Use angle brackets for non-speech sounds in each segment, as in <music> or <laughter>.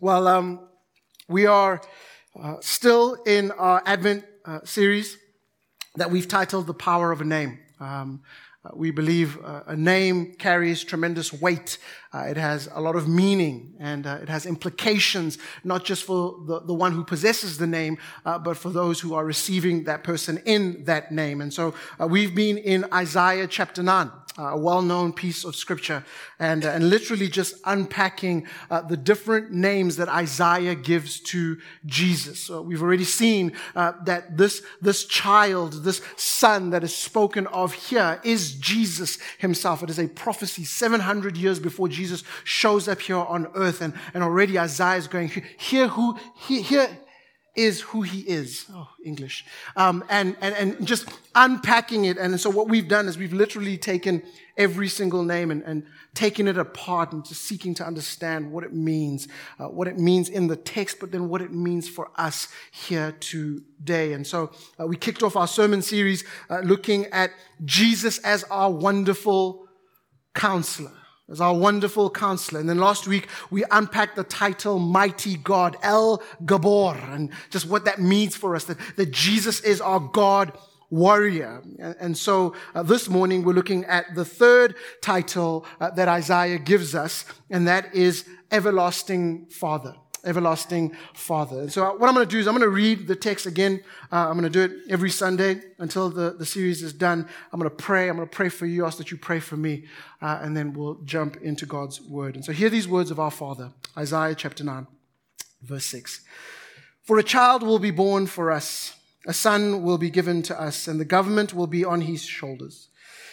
Well, um, we are uh, still in our Advent uh, series that we've titled The Power of a Name. Um, we believe uh, a name carries tremendous weight. Uh, it has a lot of meaning and uh, it has implications, not just for the, the one who possesses the name, but for those who are receiving that person in that name. And so we've been in Isaiah chapter 9 a well-known piece of scripture, and, uh, and literally just unpacking uh, the different names that Isaiah gives to Jesus. So we've already seen uh, that this, this child, this son that is spoken of here is Jesus himself. It is a prophecy 700 years before Jesus shows up here on earth, and, and already Isaiah is going, here who, here, is who he is. Oh, English. Um, and, and, and just unpacking it. And so what we've done is we've literally taken every single name and, and taken it apart and just seeking to understand what it means, uh, what it means in the text, but then what it means for us here today. And so uh, we kicked off our sermon series uh, looking at Jesus as our wonderful counselor as our wonderful counselor. And then last week we unpacked the title Mighty God, El Gibbor, and just what that means for us, that, that Jesus is our God warrior. And so uh, this morning we're looking at the third title uh, that Isaiah gives us, and that is Everlasting Father everlasting Father. And so what I'm going to do is I'm going to read the text again. Uh, I'm going to do it every Sunday until the, the series is done. I'm going to pray. I'm going to pray for you, ask that you pray for me, uh, and then we'll jump into God's word. And so hear these words of our Father, Isaiah chapter 9, verse 6. For a child will be born for us, a son will be given to us, and the government will be on his shoulders.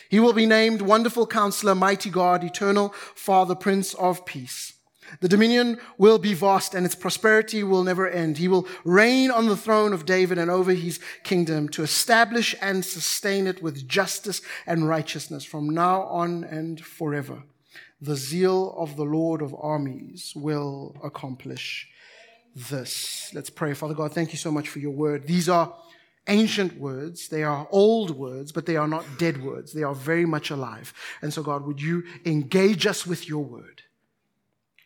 He will be named Wonderful Counselor, Mighty God, Eternal Father, Prince of Peace. The dominion will be vast and its prosperity will never end. He will reign on the throne of David and over his kingdom to establish and sustain it with justice and righteousness from now on and forever. The zeal of the Lord of armies will accomplish this. Let's pray. Father God, thank you so much for your word. These are ancient words. They are old words, but they are not dead words. They are very much alive. And so, God, would you engage us with your word?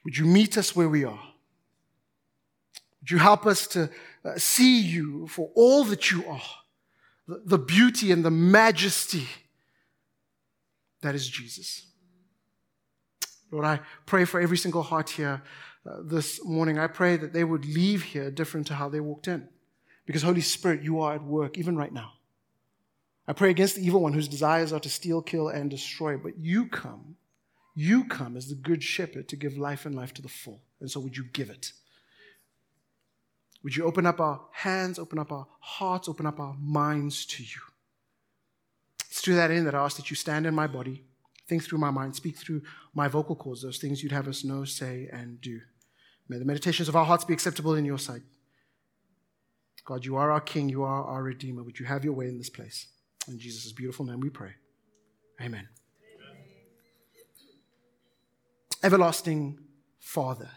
Would you meet us where we are? Would you help us to uh, see you for all that you are, the, beauty and the majesty that is Jesus? Lord, I pray for every single heart here this morning. I pray that they would leave here different to how they walked in. Because, Holy Spirit, you are at work even right now. I pray against the evil one whose desires are to steal, kill, and destroy. But you come you come as the good shepherd to give life and life to the full. And so would you give it? Would you open up our hands, open up our hearts, open up our minds to you? It's to that end that I ask that you stand in my body, think through my mind, speak through my vocal cords, those things you'd have us know, say, and do. May the meditations of our hearts be acceptable in your sight. God, you are our King, you are our Redeemer. Would you have your way in this place? In Jesus' beautiful name we pray. Amen everlasting Father.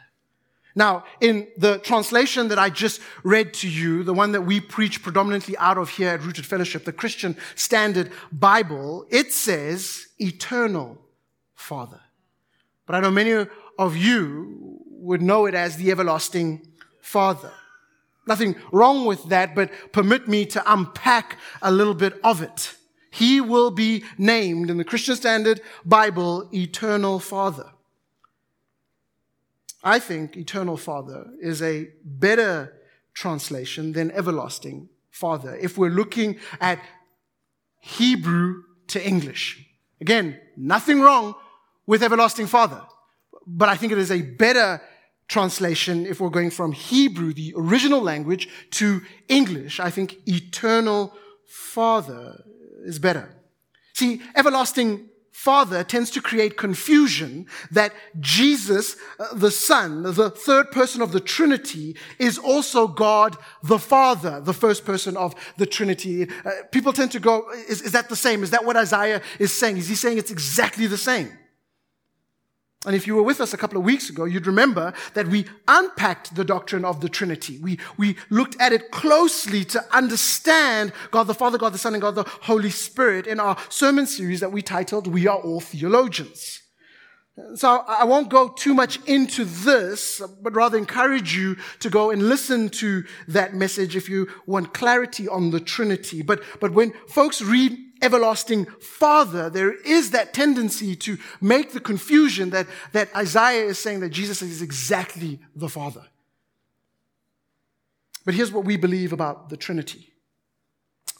Now, in the translation that I just read to you, the one that we preach predominantly out of here at Rooted Fellowship, the Christian Standard Bible, it says eternal Father. But I know many of you would know it as the everlasting Father. Nothing wrong with that, but permit me to unpack a little bit of it. He will be named in the Christian Standard Bible eternal Father. I think eternal father is a better translation than everlasting father if we're looking at Hebrew to English. Again, nothing wrong with everlasting father, but I think it is a better translation if we're going from Hebrew, the original language, to English. I think eternal father is better. See, everlasting Father tends to create confusion that Jesus, uh, the Son, the third person of the Trinity, is also God the Father, the first person of the Trinity. Uh, people tend to go, is, is that the same? Is that what Isaiah is saying? Is he saying it's exactly the same? And if you were with us a couple of weeks ago, you'd remember that we unpacked the doctrine of the Trinity. We, we looked at it closely to understand God the Father, God the Son, and God the Holy Spirit in our sermon series that we titled We Are All Theologians. So I won't go too much into this, but rather encourage you to go and listen to that message if you want clarity on the Trinity. But, but when folks read everlasting Father, there is that tendency to make the confusion that, that Isaiah is saying that Jesus is exactly the Father. But here's what we believe about the Trinity.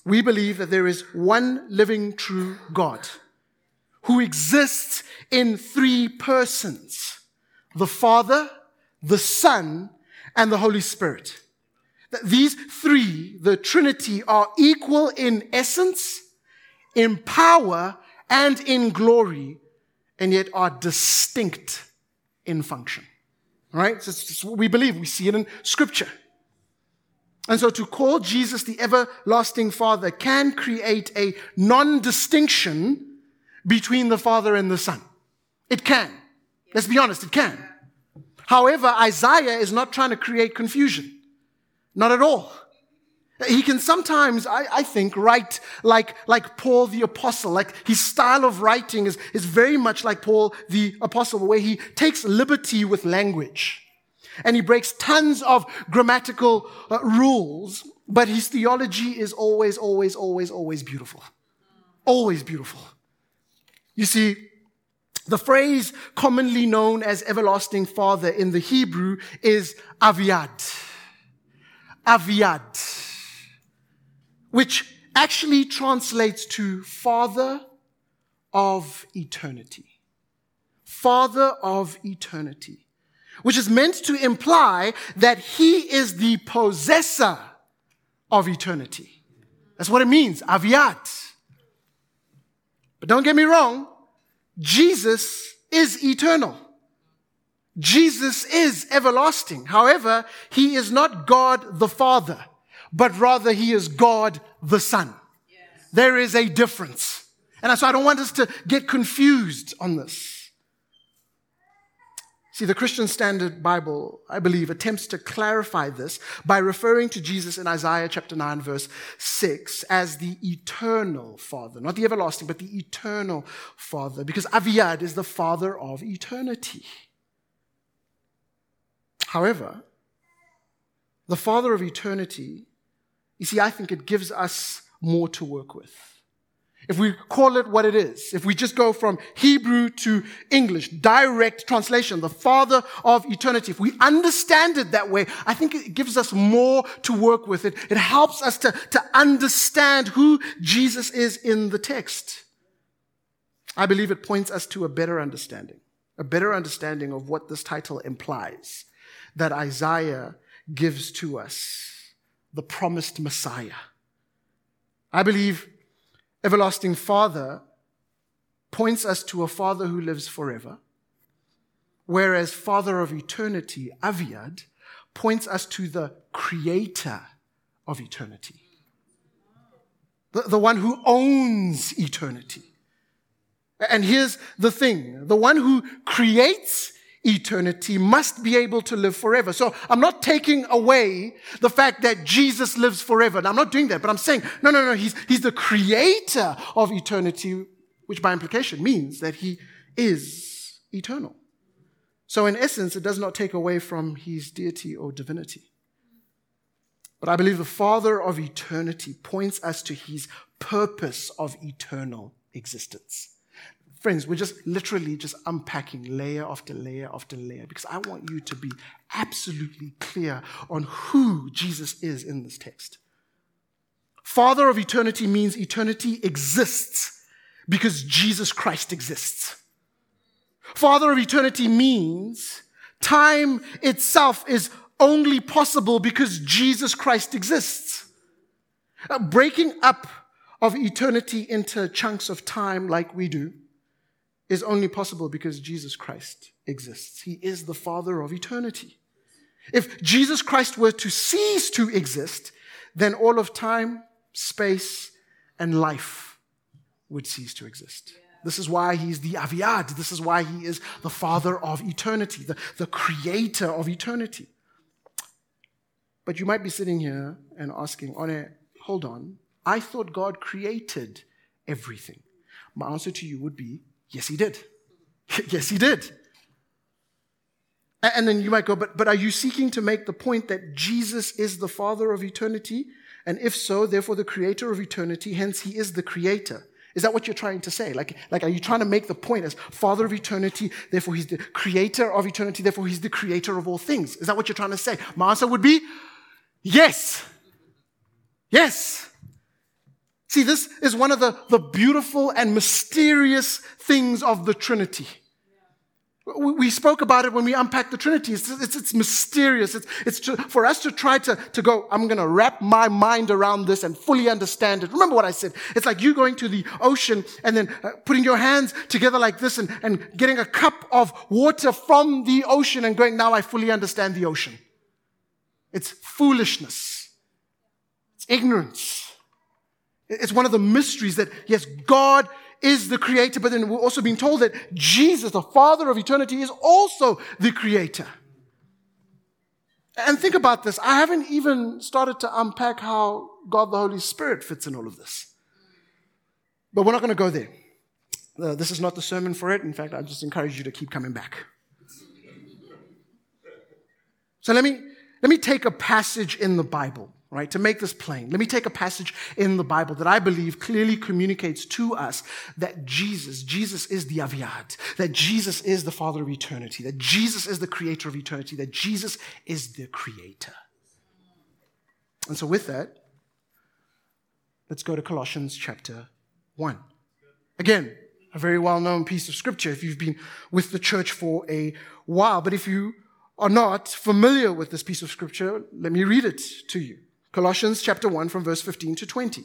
We believe that there is one living true God who exists in three persons the Father, the Son, and the Holy Spirit. That these three, the Trinity, are equal in essence, in power, and in glory, and yet are distinct in function. Right? So it's what we believe. We see it in Scripture. And so to call Jesus the everlasting Father can create a non distinction between the Father and the Son. It can. Let's be honest, it can. However, Isaiah is not trying to create confusion. Not at all. He can sometimes, I, I, think, write like, like Paul the Apostle. Like his style of writing is, is very much like Paul the Apostle, where he takes liberty with language. And he breaks tons of grammatical uh, rules, but his theology is always, always, always, always beautiful. Always beautiful. You see, the phrase commonly known as everlasting father in the Hebrew is aviad. Aviad. Which actually translates to father of eternity. Father of eternity. Which is meant to imply that he is the possessor of eternity. That's what it means. aviad. But don't get me wrong, Jesus is eternal. Jesus is everlasting. However, he is not God the Father, but rather he is God the Son. Yes. There is a difference. And so I don't want us to get confused on this. See, the Christian Standard Bible, I believe, attempts to clarify this by referring to Jesus in Isaiah chapter 9, verse 6, as the eternal Father. Not the everlasting, but the eternal Father, because Aviad is the Father of eternity. However, the Father of eternity, you see, I think it gives us more to work with. If we call it what it is, if we just go from Hebrew to English, direct translation, the Father of eternity, if we understand it that way, I think it gives us more to work with. It, it helps us to, to understand who Jesus is in the text. I believe it points us to a better understanding, a better understanding of what this title implies that Isaiah gives to us the promised Messiah. I believe everlasting Father points us to a Father who lives forever, whereas Father of eternity, Aviad, points us to the Creator of eternity, the, the one who owns eternity. And here's the thing the one who creates eternity must be able to live forever. So I'm not taking away the fact that Jesus lives forever. I'm not doing that, but I'm saying, no, no, no, he's, he's the creator of eternity, which by implication means that he is eternal. So in essence, it does not take away from his deity or divinity. But I believe the Father of eternity points us to his purpose of eternal existence. Friends, we're just literally just unpacking layer after layer after layer because I want you to be absolutely clear on who Jesus is in this text. Father of eternity means eternity exists because Jesus Christ exists. Father of eternity means time itself is only possible because Jesus Christ exists. Breaking up of eternity into chunks of time like we do is only possible because Jesus Christ exists. He is the Father of eternity. If Jesus Christ were to cease to exist, then all of time, space, and life would cease to exist. This is why he's the Aviad. This is why he is the Father of eternity, the, the creator of eternity. But you might be sitting here and asking, hold on. I thought God created everything. My answer to you would be Yes, he did. <laughs> yes, he did. And then you might go, but, but are you seeking to make the point that Jesus is the Father of eternity? And if so, therefore the creator of eternity, hence he is the creator. Is that what you're trying to say? Like, like, are you trying to make the point as Father of eternity, therefore he's the creator of eternity, therefore he's the creator of all things? Is that what you're trying to say? My answer would be yes. Yes. See, this is one of the, the beautiful and mysterious things of the Trinity. We spoke about it when we unpacked the Trinity. It's, it's, it's mysterious. It's, it's to, for us to try to, to go, I'm going to wrap my mind around this and fully understand it. Remember what I said. It's like you going to the ocean and then uh, putting your hands together like this and, and getting a cup of water from the ocean and going, now I fully understand the ocean. It's foolishness. It's ignorance. It's one of the mysteries that, yes, God is the creator, but then we're also being told that Jesus, the Father of eternity, is also the creator. And think about this. I haven't even started to unpack how God the Holy Spirit fits in all of this. But we're not going to go there. Uh, this is not the sermon for it. In fact, I just encourage you to keep coming back. So let me, let me take a passage in the Bible right? To make this plain, let me take a passage in the Bible that I believe clearly communicates to us that Jesus, Jesus is the Aviad, that Jesus is the Father of eternity, that Jesus is the creator of eternity, that Jesus is the creator. And so, with that, let's go to Colossians chapter 1. Again, a very well known piece of scripture if you've been with the church for a while. But if you are not familiar with this piece of scripture, let me read it to you. Colossians chapter 1 from verse 15 to 20.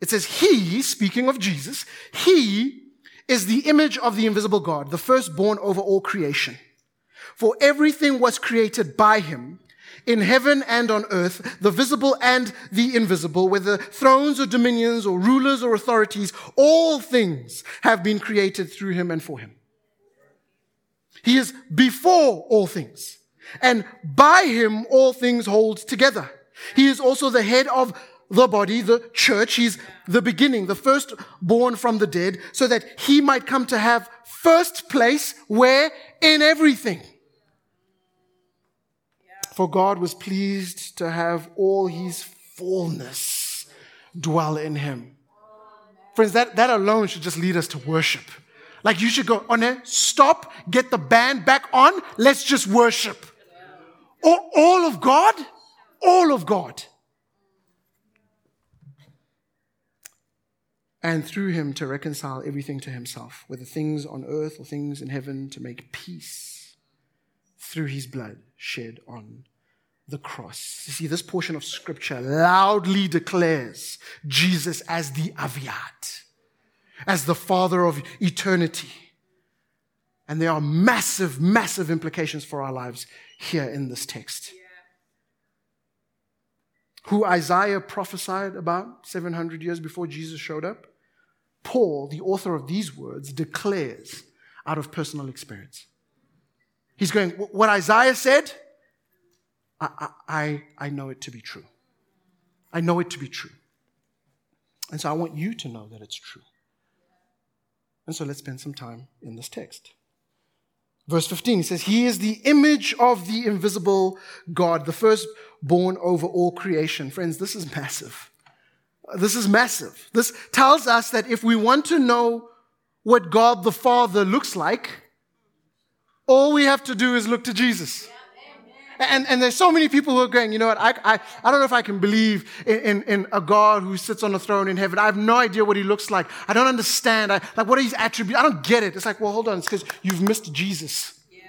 It says, He, speaking of Jesus, He is the image of the invisible God, the firstborn over all creation. For everything was created by Him in heaven and on earth, the visible and the invisible, whether thrones or dominions or rulers or authorities, all things have been created through him and for him. He is before all things, and by him all things hold together. He is also the head of the body, the church. He's the beginning, the first born from the dead, so that he might come to have first place where? In everything. For God was pleased to have all his fullness dwell in him. Friends, that, that alone should just lead us to worship. Like you should go, on oh, stop, get the band back on, let's just worship. All, all of God all of God. And through him to reconcile everything to himself, whether things on earth or things in heaven, to make peace through his blood shed on the cross. You see, this portion of scripture loudly declares Jesus as the Aviad, as the Father of eternity. And there are massive, massive implications for our lives here in this text who Isaiah prophesied about 700 years before Jesus showed up, Paul, the author of these words, declares out of personal experience. He's going, What Isaiah said, I, I, I know it to be true. I know it to be true. And so I want you to know that it's true. And so let's spend some time in this text. Verse 15, he says, He is the image of the invisible God, the firstborn over all creation. Friends, this is massive. This is massive. This tells us that if we want to know what God the Father looks like, all we have to do is look to Jesus. And, and there's so many people who are going, you know what, I, I, I don't know if I can believe in, in, in, a God who sits on a throne in heaven. I have no idea what he looks like. I don't understand. I, like, what are his attributes? I don't get it. It's like, well, hold on. It's because you've missed Jesus. Yeah.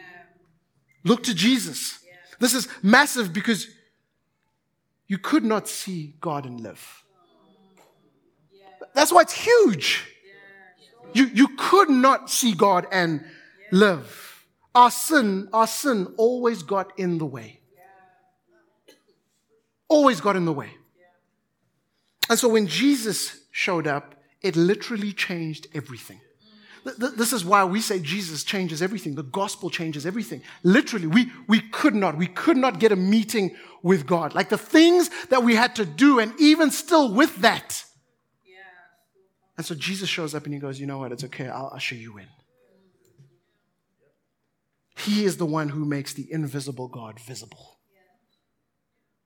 Look to Jesus. Yeah. This is massive because you could not see God and live. Yeah. That's why it's huge. You, you could not see God and live. Our sin, our sin always got in the way. Always got in the way. And so when Jesus showed up, it literally changed everything. This is why we say Jesus changes everything. The gospel changes everything. Literally, we, we could not, we could not get a meeting with God. Like the things that we had to do, and even still with that. And so Jesus shows up and he goes, You know what? It's okay. I'll usher you in. He is the one who makes the invisible God visible.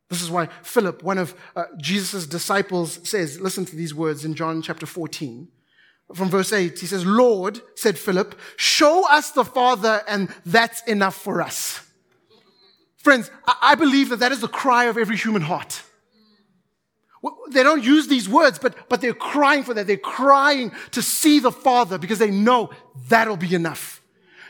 This is why Philip, one of uh, Jesus' disciples, says, listen to these words in John chapter 14. From verse 8, he says, Lord, said Philip, show us the Father, and that's enough for us. Friends, I believe that that is the cry of every human heart. They don't use these words, but, but they're crying for that. They're crying to see the Father because they know that'll be enough.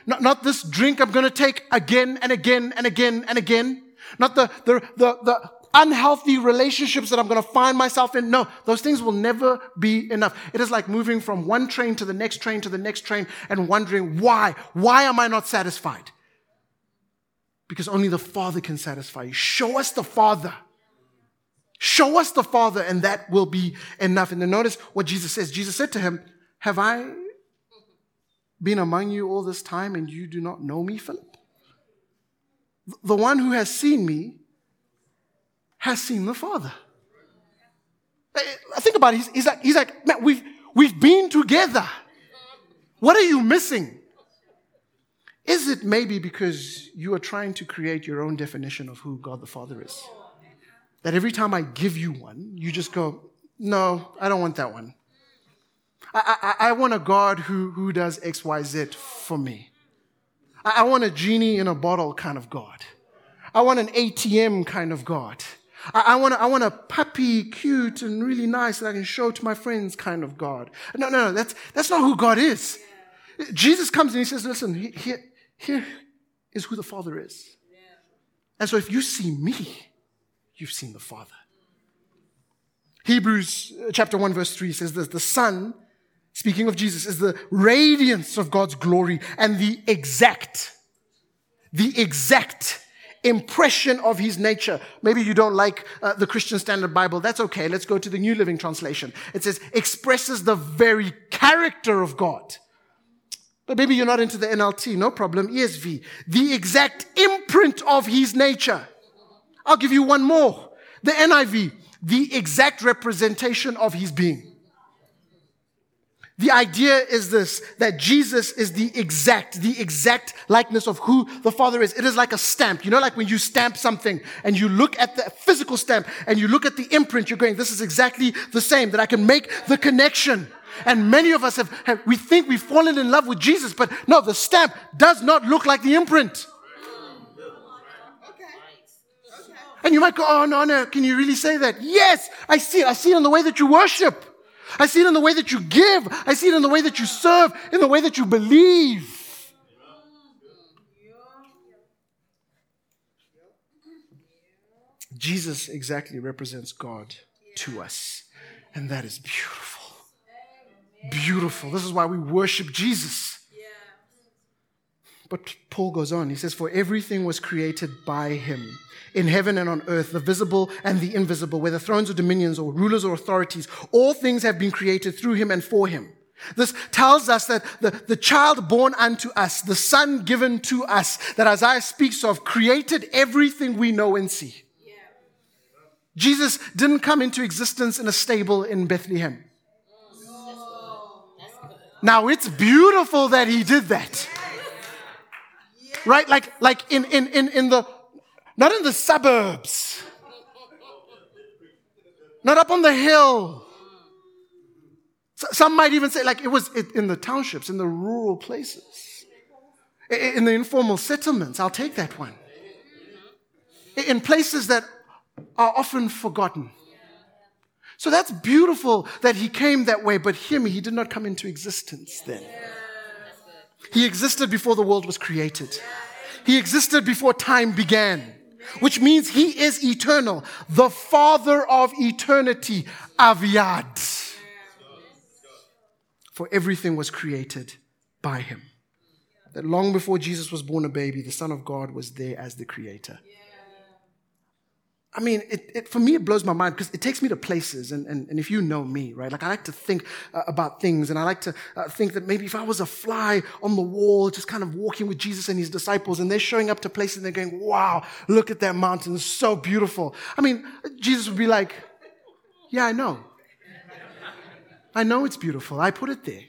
Not, not this drink I'm going to take again and again and again and again. Not the, the, the, the unhealthy relationships that I'm going to find myself in. No, those things will never be enough. It is like moving from one train to the next train to the next train and wondering why. Why am I not satisfied? Because only the Father can satisfy you. Show us the Father. Show us the Father, and that will be enough. And then notice what Jesus says. Jesus said to him, Have I been among you all this time and you do not know me, Philip? The one who has seen me has seen the Father. Eh, eh, think about it. He's, he's like, he's like, man, we've, we've been together. What are you missing? Is it maybe because you are trying to create your own definition of who God the Father is? That every time I give you one, you just go, no, I don't want that one. I, I, I want a God who, who does X, Y, Z for me. I, I want a genie in a bottle kind of God. I want an ATM kind of God. I, want a, I want a puppy, cute and really nice that I can show to my friends kind of God. No, no, no, that's, that's not who God is. Jesus comes and he says, listen, here, here is who the Father is. And so if you see me, you've seen the Father. Hebrews uh, chapter 1 verse 3 says this, the Son speaking of Jesus, is the radiance of God's glory and the exact, the exact impression of his nature. Maybe you don't like uh, the Christian Standard Bible. That's okay. Let's go to the New Living Translation. It says, expresses the very character of God. But maybe you're not into the NLT. No problem. ESV. The exact imprint of his nature. I'll give you one more. The NIV. The exact representation of his being. The idea is this, that Jesus is the exact, the exact likeness of who the Father is. It is like a stamp. You know, like when you stamp something and you look at the physical stamp and you look at the imprint, you're going, this is exactly the same, that I can make the connection. And many of us have, have we think we've fallen in love with Jesus, but no, the stamp does not look like the imprint. And you might go, oh, no, no, can you really say that? Yes, I see it. I see it in the way that you worship. I see it in the way that you give. I see it in the way that you serve, in the way that you believe. Jesus exactly represents God to us. And that is beautiful. Beautiful. This is why we worship Jesus. But Paul goes on. He says, For everything was created by him in heaven and on earth, the visible and the invisible, whether thrones or dominions or rulers or authorities, all things have been created through him and for him. This tells us that the, the child born unto us, the son given to us, that Isaiah speaks of, created everything we know and see. Yeah. Jesus didn't come into existence in a stable in Bethlehem. Now it's beautiful that he did that. Right? Like, like in, in, in, in the not in the suburbs. Not up on the hill. Some might even say, like, it was in the townships, in the rural places, in the informal settlements. I'll take that one. In places that are often forgotten. So that's beautiful that he came that way, but hear me, he did not come into existence then. He existed before the world was created, he existed before time began which means he is eternal, the father of eternity, Aviad. For everything was created by him. That long before Jesus was born a baby, the Son of God was there as the creator. I mean, it, it, for me, it blows my mind because it takes me to places. And, and, and if you know me, right, like I like to think uh, about things. And I like to uh, think that maybe if I was a fly on the wall, just kind of walking with Jesus and his disciples, and they're showing up to places and they're going, wow, look at that mountain. It's so beautiful. I mean, Jesus would be like, yeah, I know. I know it's beautiful. I put it there.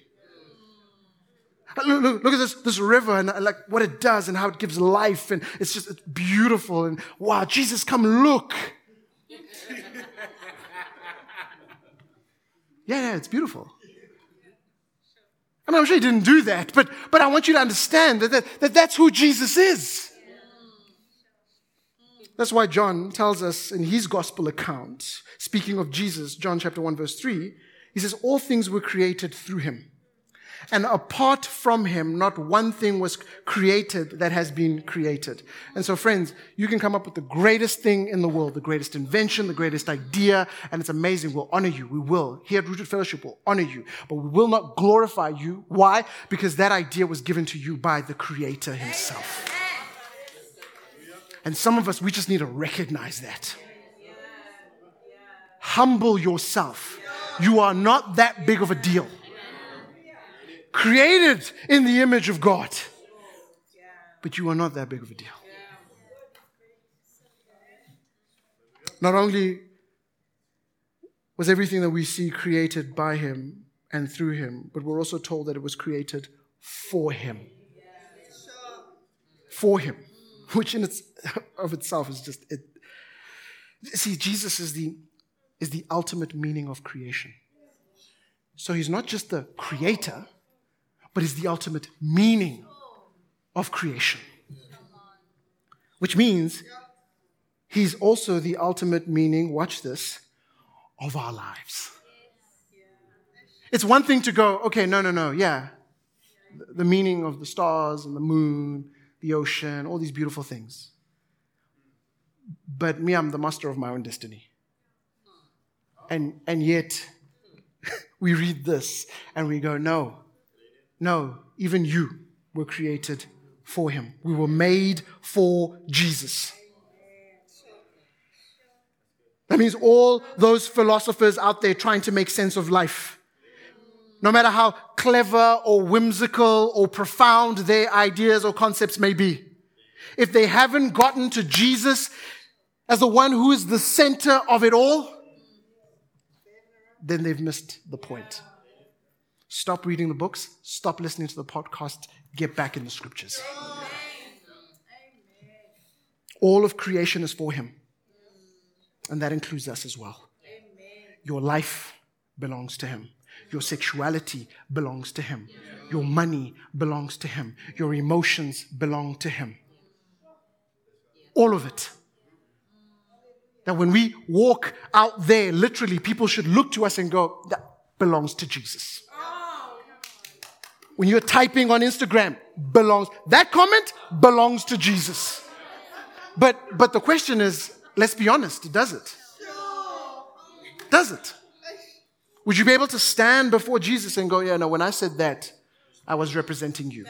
Look, look, look, at this, this river and like what it does and how it gives life. And it's just it's beautiful. And wow, Jesus, come look. <laughs> yeah, yeah, it's beautiful. I mean, I'm sure he didn't do that, but, but I want you to understand that, that, that that's who Jesus is. That's why John tells us in his gospel account, speaking of Jesus, John chapter 1, verse 3, he says, All things were created through him. And apart from him, not one thing was created that has been created. And so, friends, you can come up with the greatest thing in the world, the greatest invention, the greatest idea, and it's amazing. We'll honor you. We will. Here at Rooted Fellowship, we'll honor you. But we will not glorify you. Why? Because that idea was given to you by the Creator Himself. And some of us, we just need to recognize that. Humble yourself. You are not that big of a deal created in the image of God. But you are not that big of a deal. Not only was everything that we see created by Him and through Him, but we're also told that it was created for Him. For Him, <laughs> which in its <laughs> of itself is just it. See, Jesus is the is the ultimate meaning of creation. So he's not just the creator, but is the ultimate meaning of creation. Which means he's also the ultimate meaning, watch this, of our lives. It's one thing to go, okay, no, no, no, yeah. The meaning of the stars and the moon, the ocean, all these beautiful things. But me, I'm the master of my own destiny. And, and yet, <laughs> we read this and we go, no, no, even you were created for him. We were made for Jesus. That means all those philosophers out there trying to make sense of life, no matter how clever or whimsical or profound their ideas or concepts may be, if they haven't gotten to Jesus as the one who is the center of it all, then they've missed the point. Stop reading the books, stop listening to the podcast, get back in the scriptures. All of creation is for Him, and that includes us as well. Your life belongs to Him. Your sexuality belongs to Him. Your money belongs to Him. Your emotions belong to Him. All of it. That when we walk out there, literally, people should look to us and go, that belongs to Jesus when you're typing on Instagram belongs, that comment belongs to Jesus. But, but the question is, let's be honest, does it? Does it? Would you be able to stand before Jesus and go, yeah, no, when I said that, I was representing you?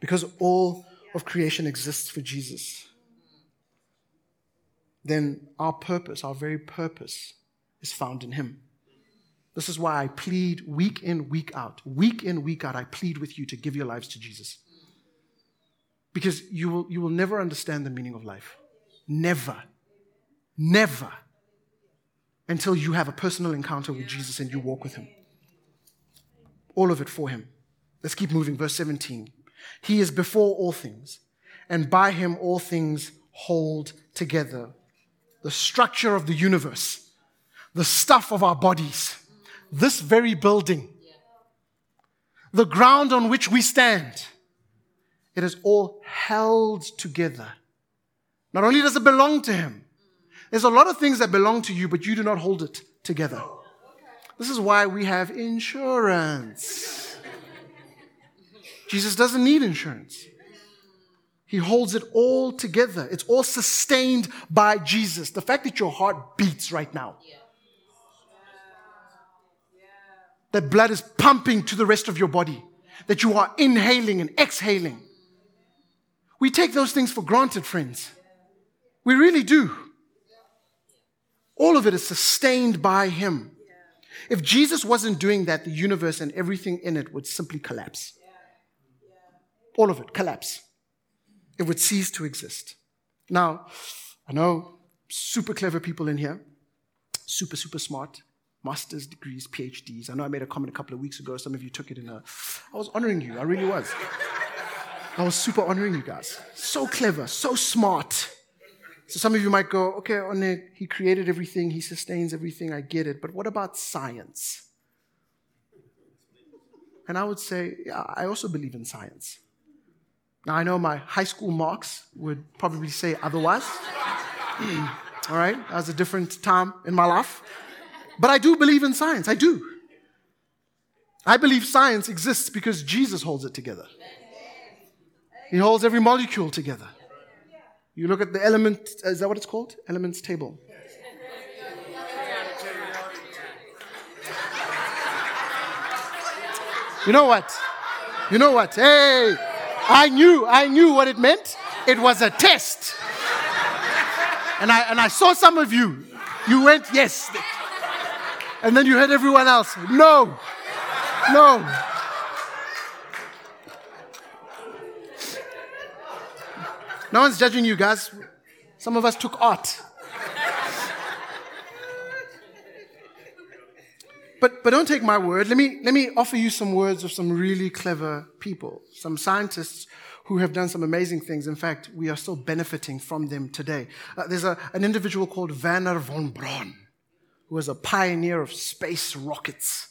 Because all of creation exists for Jesus. Then our purpose, our very purpose, is found in Him. This is why I plead week in, week out. Week in, week out, I plead with you to give your lives to Jesus. Because you will, you will never understand the meaning of life. Never. Never. Until you have a personal encounter with Jesus and you walk with him. All of it for him. Let's keep moving. Verse 17. He is before all things, and by him all things hold together. The structure of the universe, the stuff of our bodies this very building, the ground on which we stand, it is all held together. Not only does it belong to Him, there's a lot of things that belong to you, but you do not hold it together. This is why we have insurance. Jesus doesn't need insurance. He holds it all together. It's all sustained by Jesus. The fact that your heart beats right now. Yeah that blood is pumping to the rest of your body, that you are inhaling and exhaling. We take those things for granted, friends. We really do. All of it is sustained by Him. If Jesus wasn't doing that, the universe and everything in it would simply collapse. All of it collapse. It would cease to exist. Now, I know super clever people in here, super, super smart, master's degrees, PhDs. I know I made a comment a couple of weeks ago. Some of you took it in a. I was honoring you. I really was. I was super honoring you guys. So clever, so smart. So some of you might go, okay, he created everything, he sustains everything, I get it. But what about science? And I would say, yeah, I also believe in science. Now, I know my high school marks would probably say otherwise. <clears throat> All right? That was a different time in my life. But I do believe in science. I do. I believe science exists because Jesus holds it together. He holds every molecule together. You look at the element, uh, is that what it's called? Elements table. You know what? You know what? Hey, I knew, I knew what it meant. It was a test. And I, and I saw some of you. You went, yes. And then you heard everyone else, no, no. No one's judging you guys. Some of us took art. But, but don't take my word. Let me, let me offer you some words of some really clever people, some scientists who have done some amazing things. In fact, we are still benefiting from them today. Uh, there's a, an individual called Wernher von Braun, who was a pioneer of space rockets.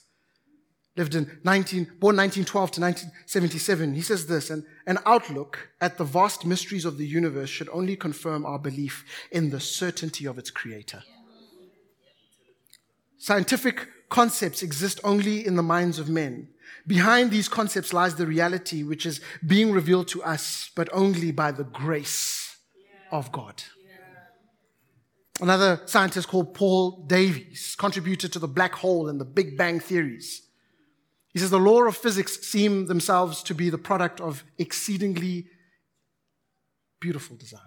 Lived in 19, born 1912 to 1977. He says this, and an outlook at the vast mysteries of the universe should only confirm our belief in the certainty of its creator. Scientific concepts exist only in the minds of men. Behind these concepts lies the reality which is being revealed to us, but only by the grace of God. Another scientist called Paul Davies contributed to the black hole and the Big Bang theories. He says the law of physics seem themselves to be the product of exceedingly beautiful design.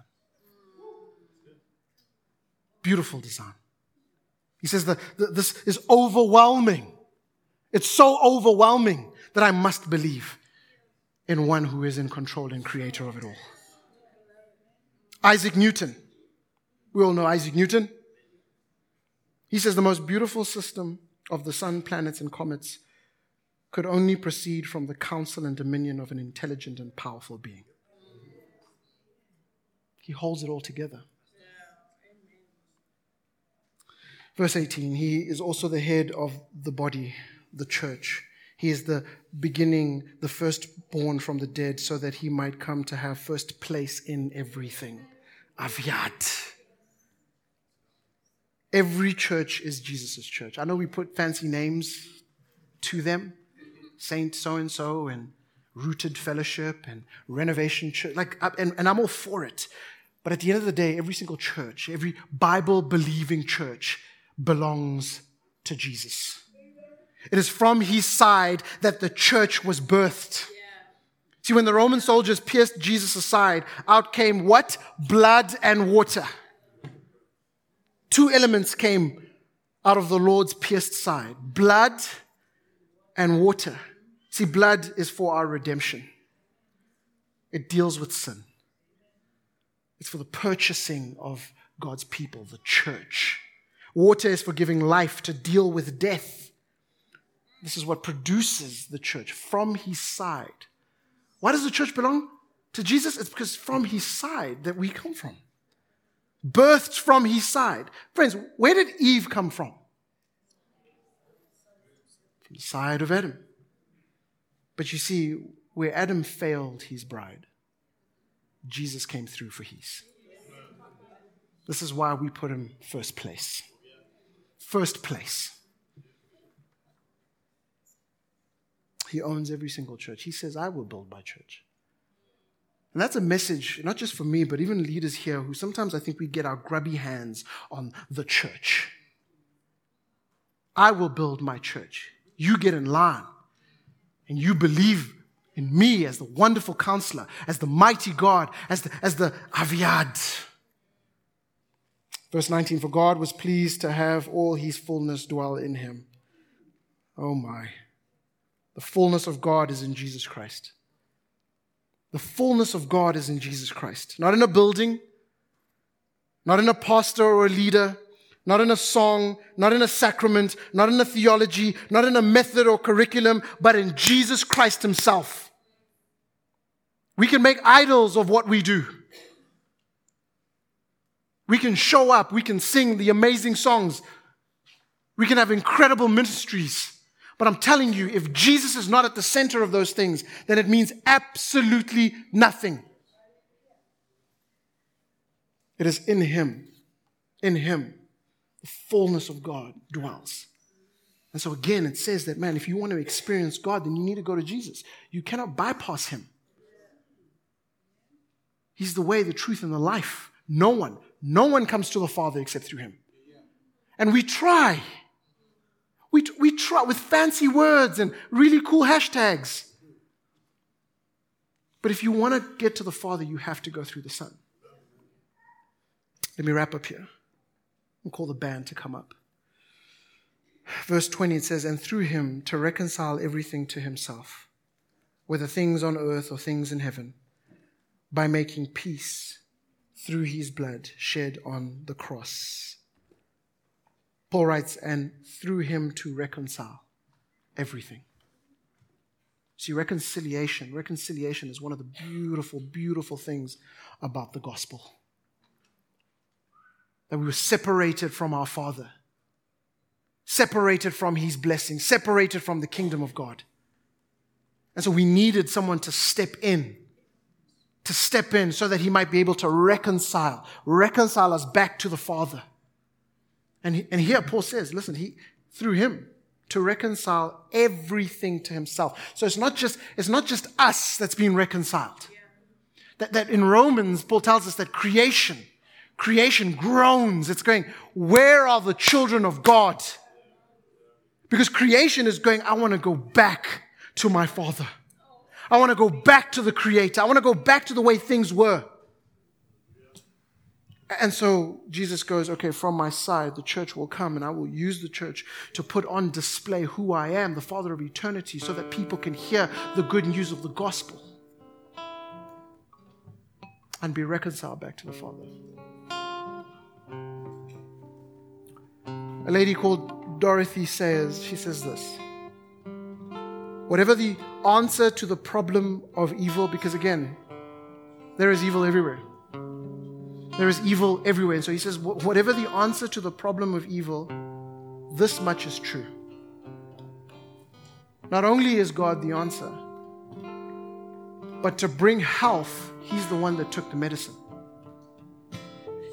Beautiful design. He says that this is overwhelming. It's so overwhelming that I must believe in one who is in control and creator of it all. Isaac Newton. We all know Isaac Newton. He says the most beautiful system of the sun, planets, and comets could only proceed from the counsel and dominion of an intelligent and powerful being. He holds it all together. Verse 18, he is also the head of the body, the church. He is the beginning, the firstborn from the dead, so that he might come to have first place in everything. Aviad. Every church is Jesus' church. I know we put fancy names to them Saint so and so, and Rooted Fellowship, and Renovation Church. Like, and, and I'm all for it. But at the end of the day, every single church, every Bible believing church, belongs to Jesus. It is from his side that the church was birthed. See, when the Roman soldiers pierced Jesus side, out came what? Blood and water. Two elements came out of the Lord's pierced side blood and water. See, blood is for our redemption, it deals with sin, it's for the purchasing of God's people, the church. Water is for giving life to deal with death. This is what produces the church from his side. Why does the church belong to Jesus? It's because from his side that we come from. Birthed from his side. Friends, where did Eve come from? From the side of Adam. But you see, where Adam failed his bride, Jesus came through for his. This is why we put him first place first place. He owns every single church. He says, I will build my church. And that's a message, not just for me, but even leaders here who sometimes I think we get our grubby hands on the church. I will build my church. You get in line and you believe in me as the wonderful counselor, as the mighty God, as the, as the Aviad. Verse 19 For God was pleased to have all his fullness dwell in him. Oh my. The fullness of God is in Jesus Christ. The fullness of God is in Jesus Christ. Not in a building, not in a pastor or a leader, not in a song, not in a sacrament, not in a theology, not in a method or curriculum, but in Jesus Christ Himself. We can make idols of what we do. We can show up, we can sing the amazing songs, we can have incredible ministries. But I'm telling you, if Jesus is not at the center of those things, then it means absolutely nothing. It is in Him, in Him, the fullness of God dwells. And so again, it says that, man, if you want to experience God, then you need to go to Jesus. You cannot bypass Him. He's the way, the truth, and the life. No one, no one comes to the Father except through Him. And we try. We, we try with fancy words and really cool hashtags. But if you want to get to the Father, you have to go through the Son. Let me wrap up here. We'll call the band to come up. Verse 20 it says, And through him to reconcile everything to himself, whether things on earth or things in heaven, by making peace through his blood shed on the cross. Paul writes, and through him to reconcile everything. See, reconciliation, reconciliation is one of the beautiful, beautiful things about the gospel that we were separated from our Father, separated from His blessing, separated from the kingdom of God. And so we needed someone to step in, to step in so that He might be able to reconcile, reconcile us back to the Father. And, he, and here Paul says, listen, he, through Him, to reconcile everything to himself. So it's not just, it's not just us that's being reconciled. That, that in Romans, Paul tells us that creation, creation groans. It's going, Where are the children of God? Because creation is going, I want to go back to my Father. I want to go back to the Creator. I want to go back to the way things were. And so Jesus goes, okay, from my side, the church will come and I will use the church to put on display who I am, the Father of eternity, so that people can hear the good news of the gospel and be reconciled back to the Father. A lady called Dorothy Sayers, she says this. Whatever the answer to the problem of evil, because again, there is evil everywhere. There is evil everywhere. And so he says, whatever the answer to the problem of evil, this much is true. Not only is God the answer, but to bring health, he's the one that took the medicine.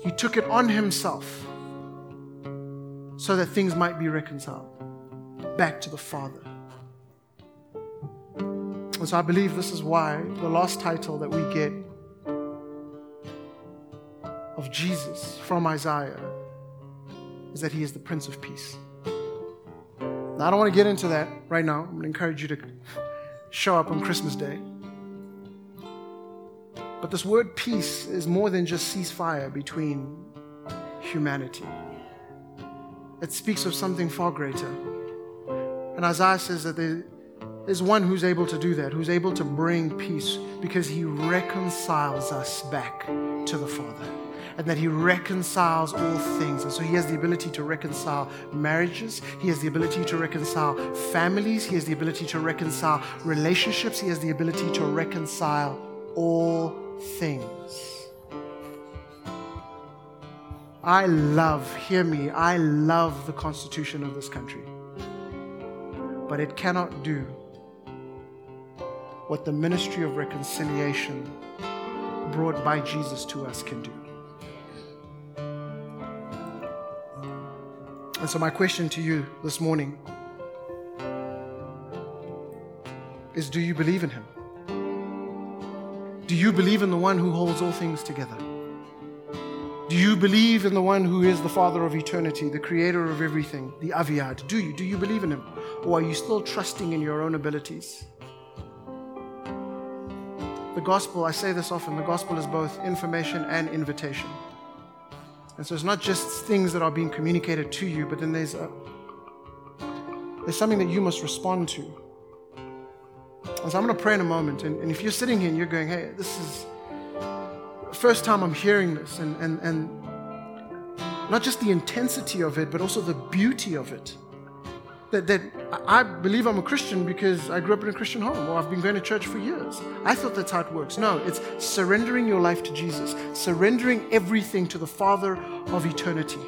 He took it on himself so that things might be reconciled back to the Father. And so I believe this is why the last title that we get of Jesus from Isaiah is that he is the Prince of Peace. Now, I don't want to get into that right now. I'm going to encourage you to show up on Christmas Day. But this word peace is more than just ceasefire between humanity it speaks of something far greater. And Isaiah says that there is one who's able to do that, who's able to bring peace because he reconciles us back to the Father. And that he reconciles all things. And so he has the ability to reconcile marriages. He has the ability to reconcile families. He has the ability to reconcile relationships. He has the ability to reconcile all things. I love, hear me, I love the Constitution of this country. But it cannot do what the ministry of reconciliation brought by Jesus to us can do. And so, my question to you this morning is Do you believe in Him? Do you believe in the one who holds all things together? Do you believe in the one who is the Father of eternity, the creator of everything, the Aviad? Do you? Do you believe in him? Or are you still trusting in your own abilities? The gospel, I say this often, the gospel is both information and invitation. And so it's not just things that are being communicated to you, but then there's a there's something that you must respond to. And so I'm going to pray in a moment. And, and if you're sitting here and you're going, hey, this is first time I'm hearing this, and, and, and not just the intensity of it, but also the beauty of it. That, that I believe I'm a Christian because I grew up in a Christian home or I've been going to church for years. I thought that's how it works. No, it's surrendering your life to Jesus, surrendering everything to the Father of eternity,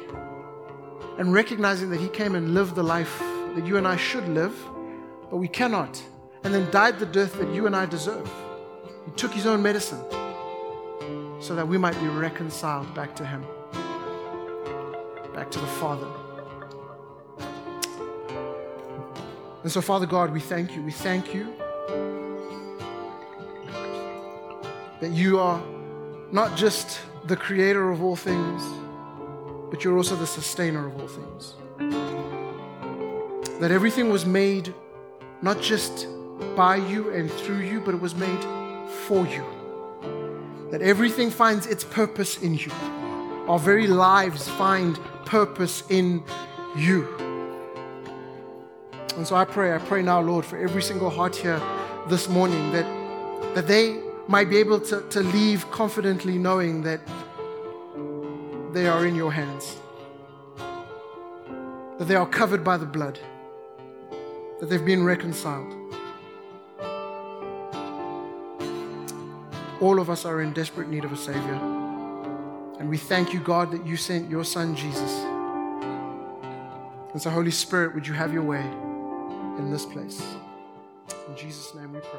and recognizing that He came and lived the life that you and I should live, but we cannot, and then died the death that you and I deserve. He took His own medicine so that we might be reconciled back to Him, back to the Father. And so, Father God, we thank you. We thank you that you are not just the creator of all things, but you're also the sustainer of all things. That everything was made not just by you and through you, but it was made for you. That everything finds its purpose in you. Our very lives find purpose in you. And so I pray, I pray now, Lord, for every single heart here this morning that, that they might be able to, to leave confidently knowing that they are in your hands, that they are covered by the blood, that they've been reconciled. All of us are in desperate need of a Savior. And we thank you, God, that you sent your Son, Jesus. And so, Holy Spirit, would you have your way? In this place. In Jesus' name we pray.